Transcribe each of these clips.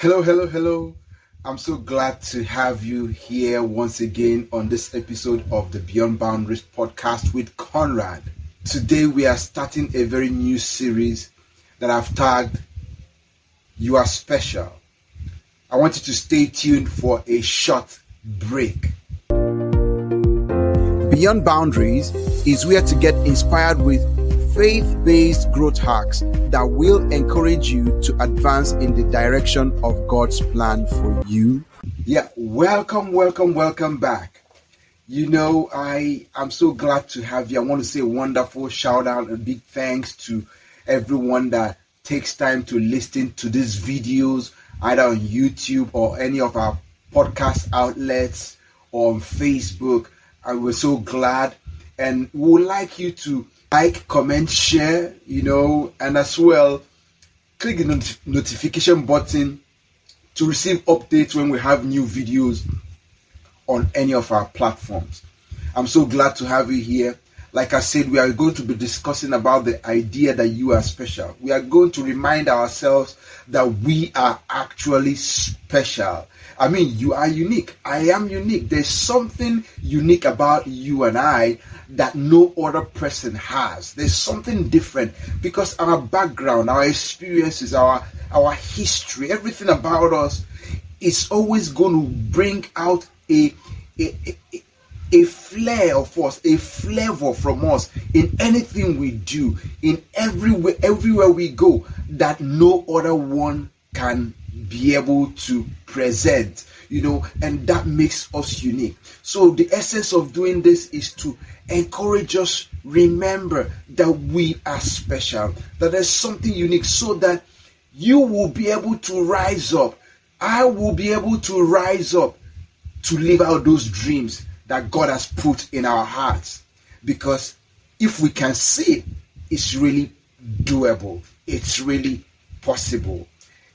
Hello, hello, hello. I'm so glad to have you here once again on this episode of the Beyond Boundaries podcast with Conrad. Today we are starting a very new series that I've tagged You Are Special. I want you to stay tuned for a short break. Beyond Boundaries is where to get inspired with faith based growth hacks that will encourage you to advance in the direction of God's plan for you. Yeah, welcome, welcome, welcome back. You know, I am so glad to have you. I want to say a wonderful shout out and big thanks to everyone that takes time to listen to these videos either on YouTube or any of our podcast outlets or on Facebook. I was so glad and would like you to like, comment, share, you know, and as well, click the not- notification button to receive updates when we have new videos on any of our platforms. I'm so glad to have you here. Like I said, we are going to be discussing about the idea that you are special. We are going to remind ourselves that we are actually special. I mean, you are unique. I am unique. There's something unique about you and I that no other person has. There's something different because our background, our experiences, our our history, everything about us is always going to bring out a a, a, a flair of us, a flavor from us in anything we do, in everywhere everywhere we go that no other one can be able to present you know and that makes us unique. So the essence of doing this is to encourage us remember that we are special that there's something unique so that you will be able to rise up. I will be able to rise up to live out those dreams that god has put in our hearts. Because if we can see it it's really doable. It's really possible.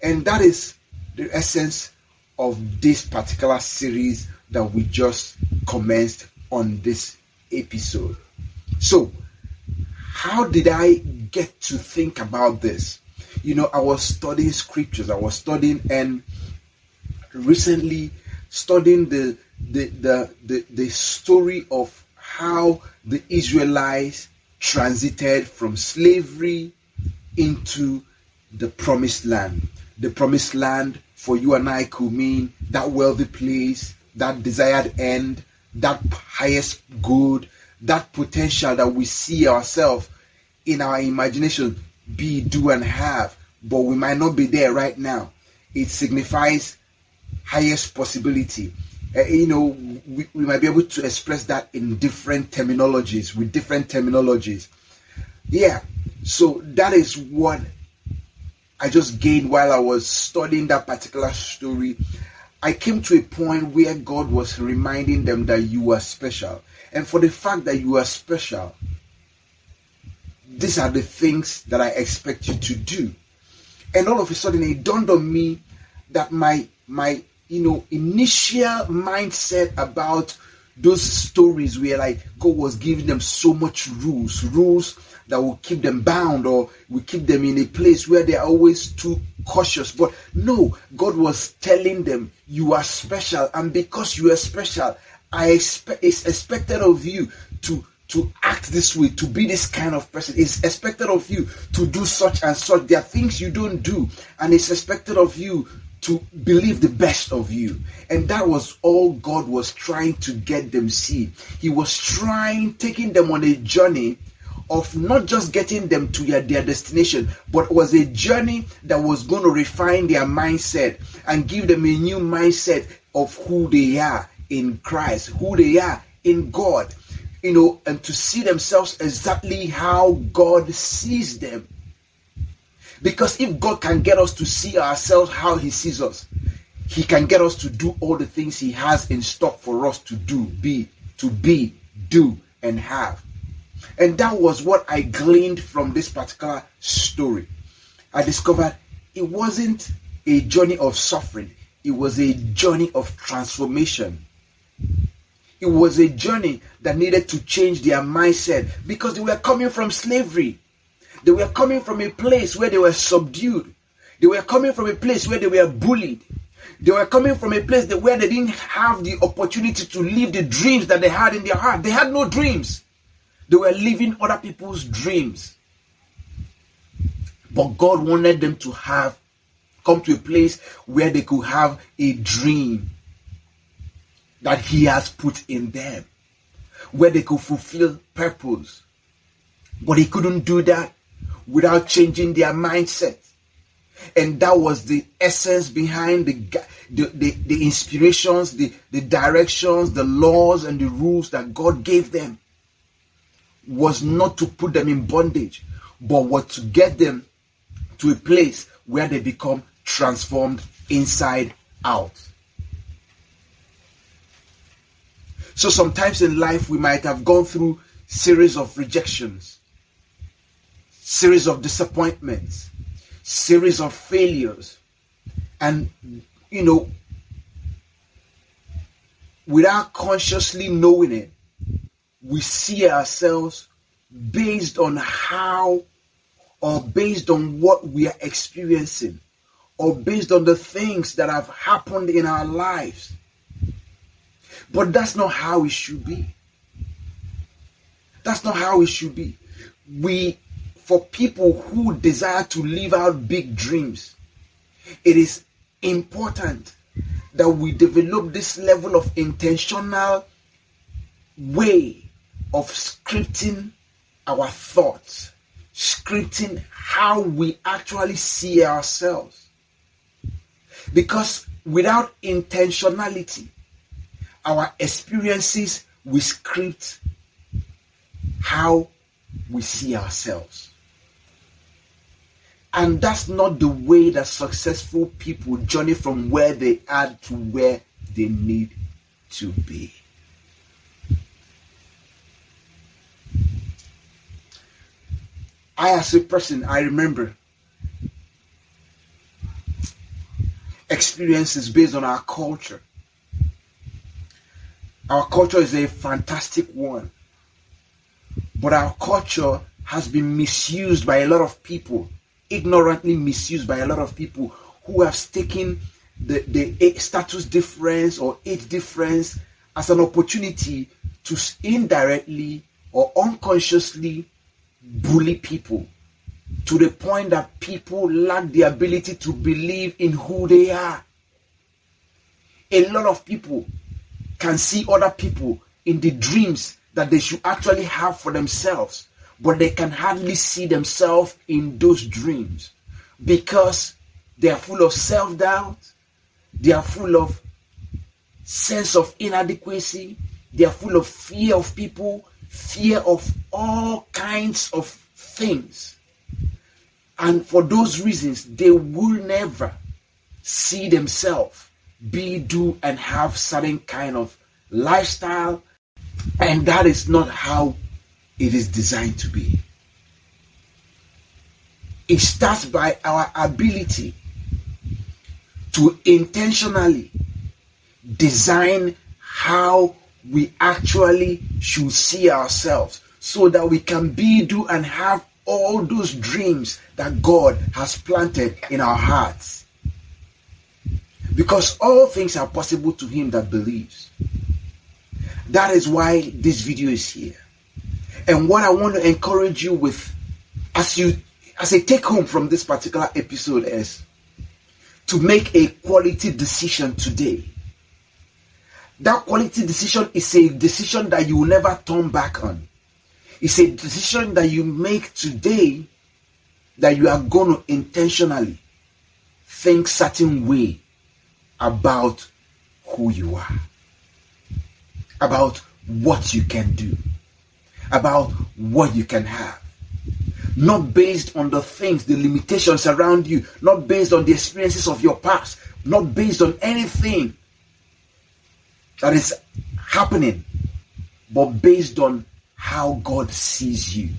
And that is the essence of this particular series that we just commenced on this episode. So, how did I get to think about this? You know, I was studying scriptures, I was studying and recently studying the the the the, the story of how the Israelites transited from slavery into the promised land. The promised land for you and I could mean that wealthy place, that desired end, that highest good, that potential that we see ourselves in our imagination be, do, and have, but we might not be there right now. It signifies highest possibility. Uh, you know, we, we might be able to express that in different terminologies, with different terminologies. Yeah, so that is what I just gained while I was studying that particular story. I came to a point where God was reminding them that you are special. And for the fact that you are special, these are the things that I expect you to do. And all of a sudden it dawned on me that my my you know initial mindset about those stories where like God was giving them so much rules, rules that will keep them bound or will keep them in a place where they are always too cautious. But no, God was telling them, You are special, and because you are special, I expect it's expected of you to to act this way, to be this kind of person. It's expected of you to do such and such. There are things you don't do, and it's expected of you to believe the best of you. And that was all God was trying to get them see. He was trying, taking them on a journey of not just getting them to their, their destination, but was a journey that was going to refine their mindset and give them a new mindset of who they are in Christ, who they are in God, you know, and to see themselves exactly how God sees them. Because if God can get us to see ourselves how He sees us, He can get us to do all the things He has in stock for us to do, be, to be, do, and have. And that was what I gleaned from this particular story. I discovered it wasn't a journey of suffering, it was a journey of transformation. It was a journey that needed to change their mindset because they were coming from slavery. They were coming from a place where they were subdued. They were coming from a place where they were bullied. They were coming from a place that where they didn't have the opportunity to live the dreams that they had in their heart. They had no dreams. They were living other people's dreams. But God wanted them to have come to a place where they could have a dream that He has put in them, where they could fulfill purpose. But He couldn't do that without changing their mindset. And that was the essence behind the, the, the, the inspirations, the, the directions, the laws, and the rules that God gave them. Was not to put them in bondage, but was to get them to a place where they become transformed inside out. So sometimes in life we might have gone through series of rejections, series of disappointments, series of failures. And you know, without consciously knowing it, we see ourselves based on how or based on what we are experiencing or based on the things that have happened in our lives. But that's not how it should be. That's not how it should be. We, for people who desire to live out big dreams, it is important that we develop this level of intentional way of scripting our thoughts scripting how we actually see ourselves. Because without intentionality, our experiences we script how we see ourselves. And that's not the way that successful people journey from where they are to where they need to be. I, as a person, I remember experiences based on our culture. Our culture is a fantastic one, but our culture has been misused by a lot of people, ignorantly misused by a lot of people who have taken the, the status difference or age difference as an opportunity to indirectly or unconsciously bully people to the point that people lack the ability to believe in who they are. A lot of people can see other people in the dreams that they should actually have for themselves, but they can hardly see themselves in those dreams because they are full of self doubt, they are full of sense of inadequacy, they are full of fear of people, fear of all kinds of things. And for those reasons, they will never see themselves be, do, and have certain kind of lifestyle. And that is not how it is designed to be. It starts by our ability to intentionally design how we actually should see ourselves so that we can be, do, and have all those dreams that God has planted in our hearts. Because all things are possible to him that believes. That is why this video is here. And what I want to encourage you with as you as a take home from this particular episode is to make a quality decision today that quality decision is a decision that you will never turn back on. It's a decision that you make today that you are going to intentionally think certain way about who you are, about what you can do, about what you can have. Not based on the things, the limitations around you, not based on the experiences of your past, not based on anything that is happening, but based on how God sees you.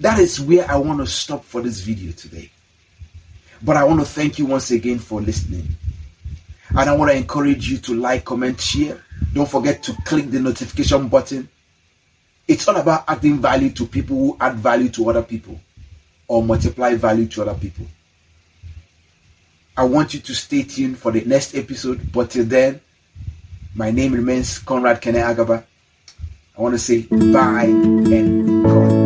That is where I want to stop for this video today. But I want to thank you once again for listening. And I want to encourage you to like, comment, share. Don't forget to click the notification button. It's all about adding value to people who add value to other people or multiply value to other people. I want you to stay tuned for the next episode. But till then, my name remains Conrad Kene Agaba. I want to say bye and God.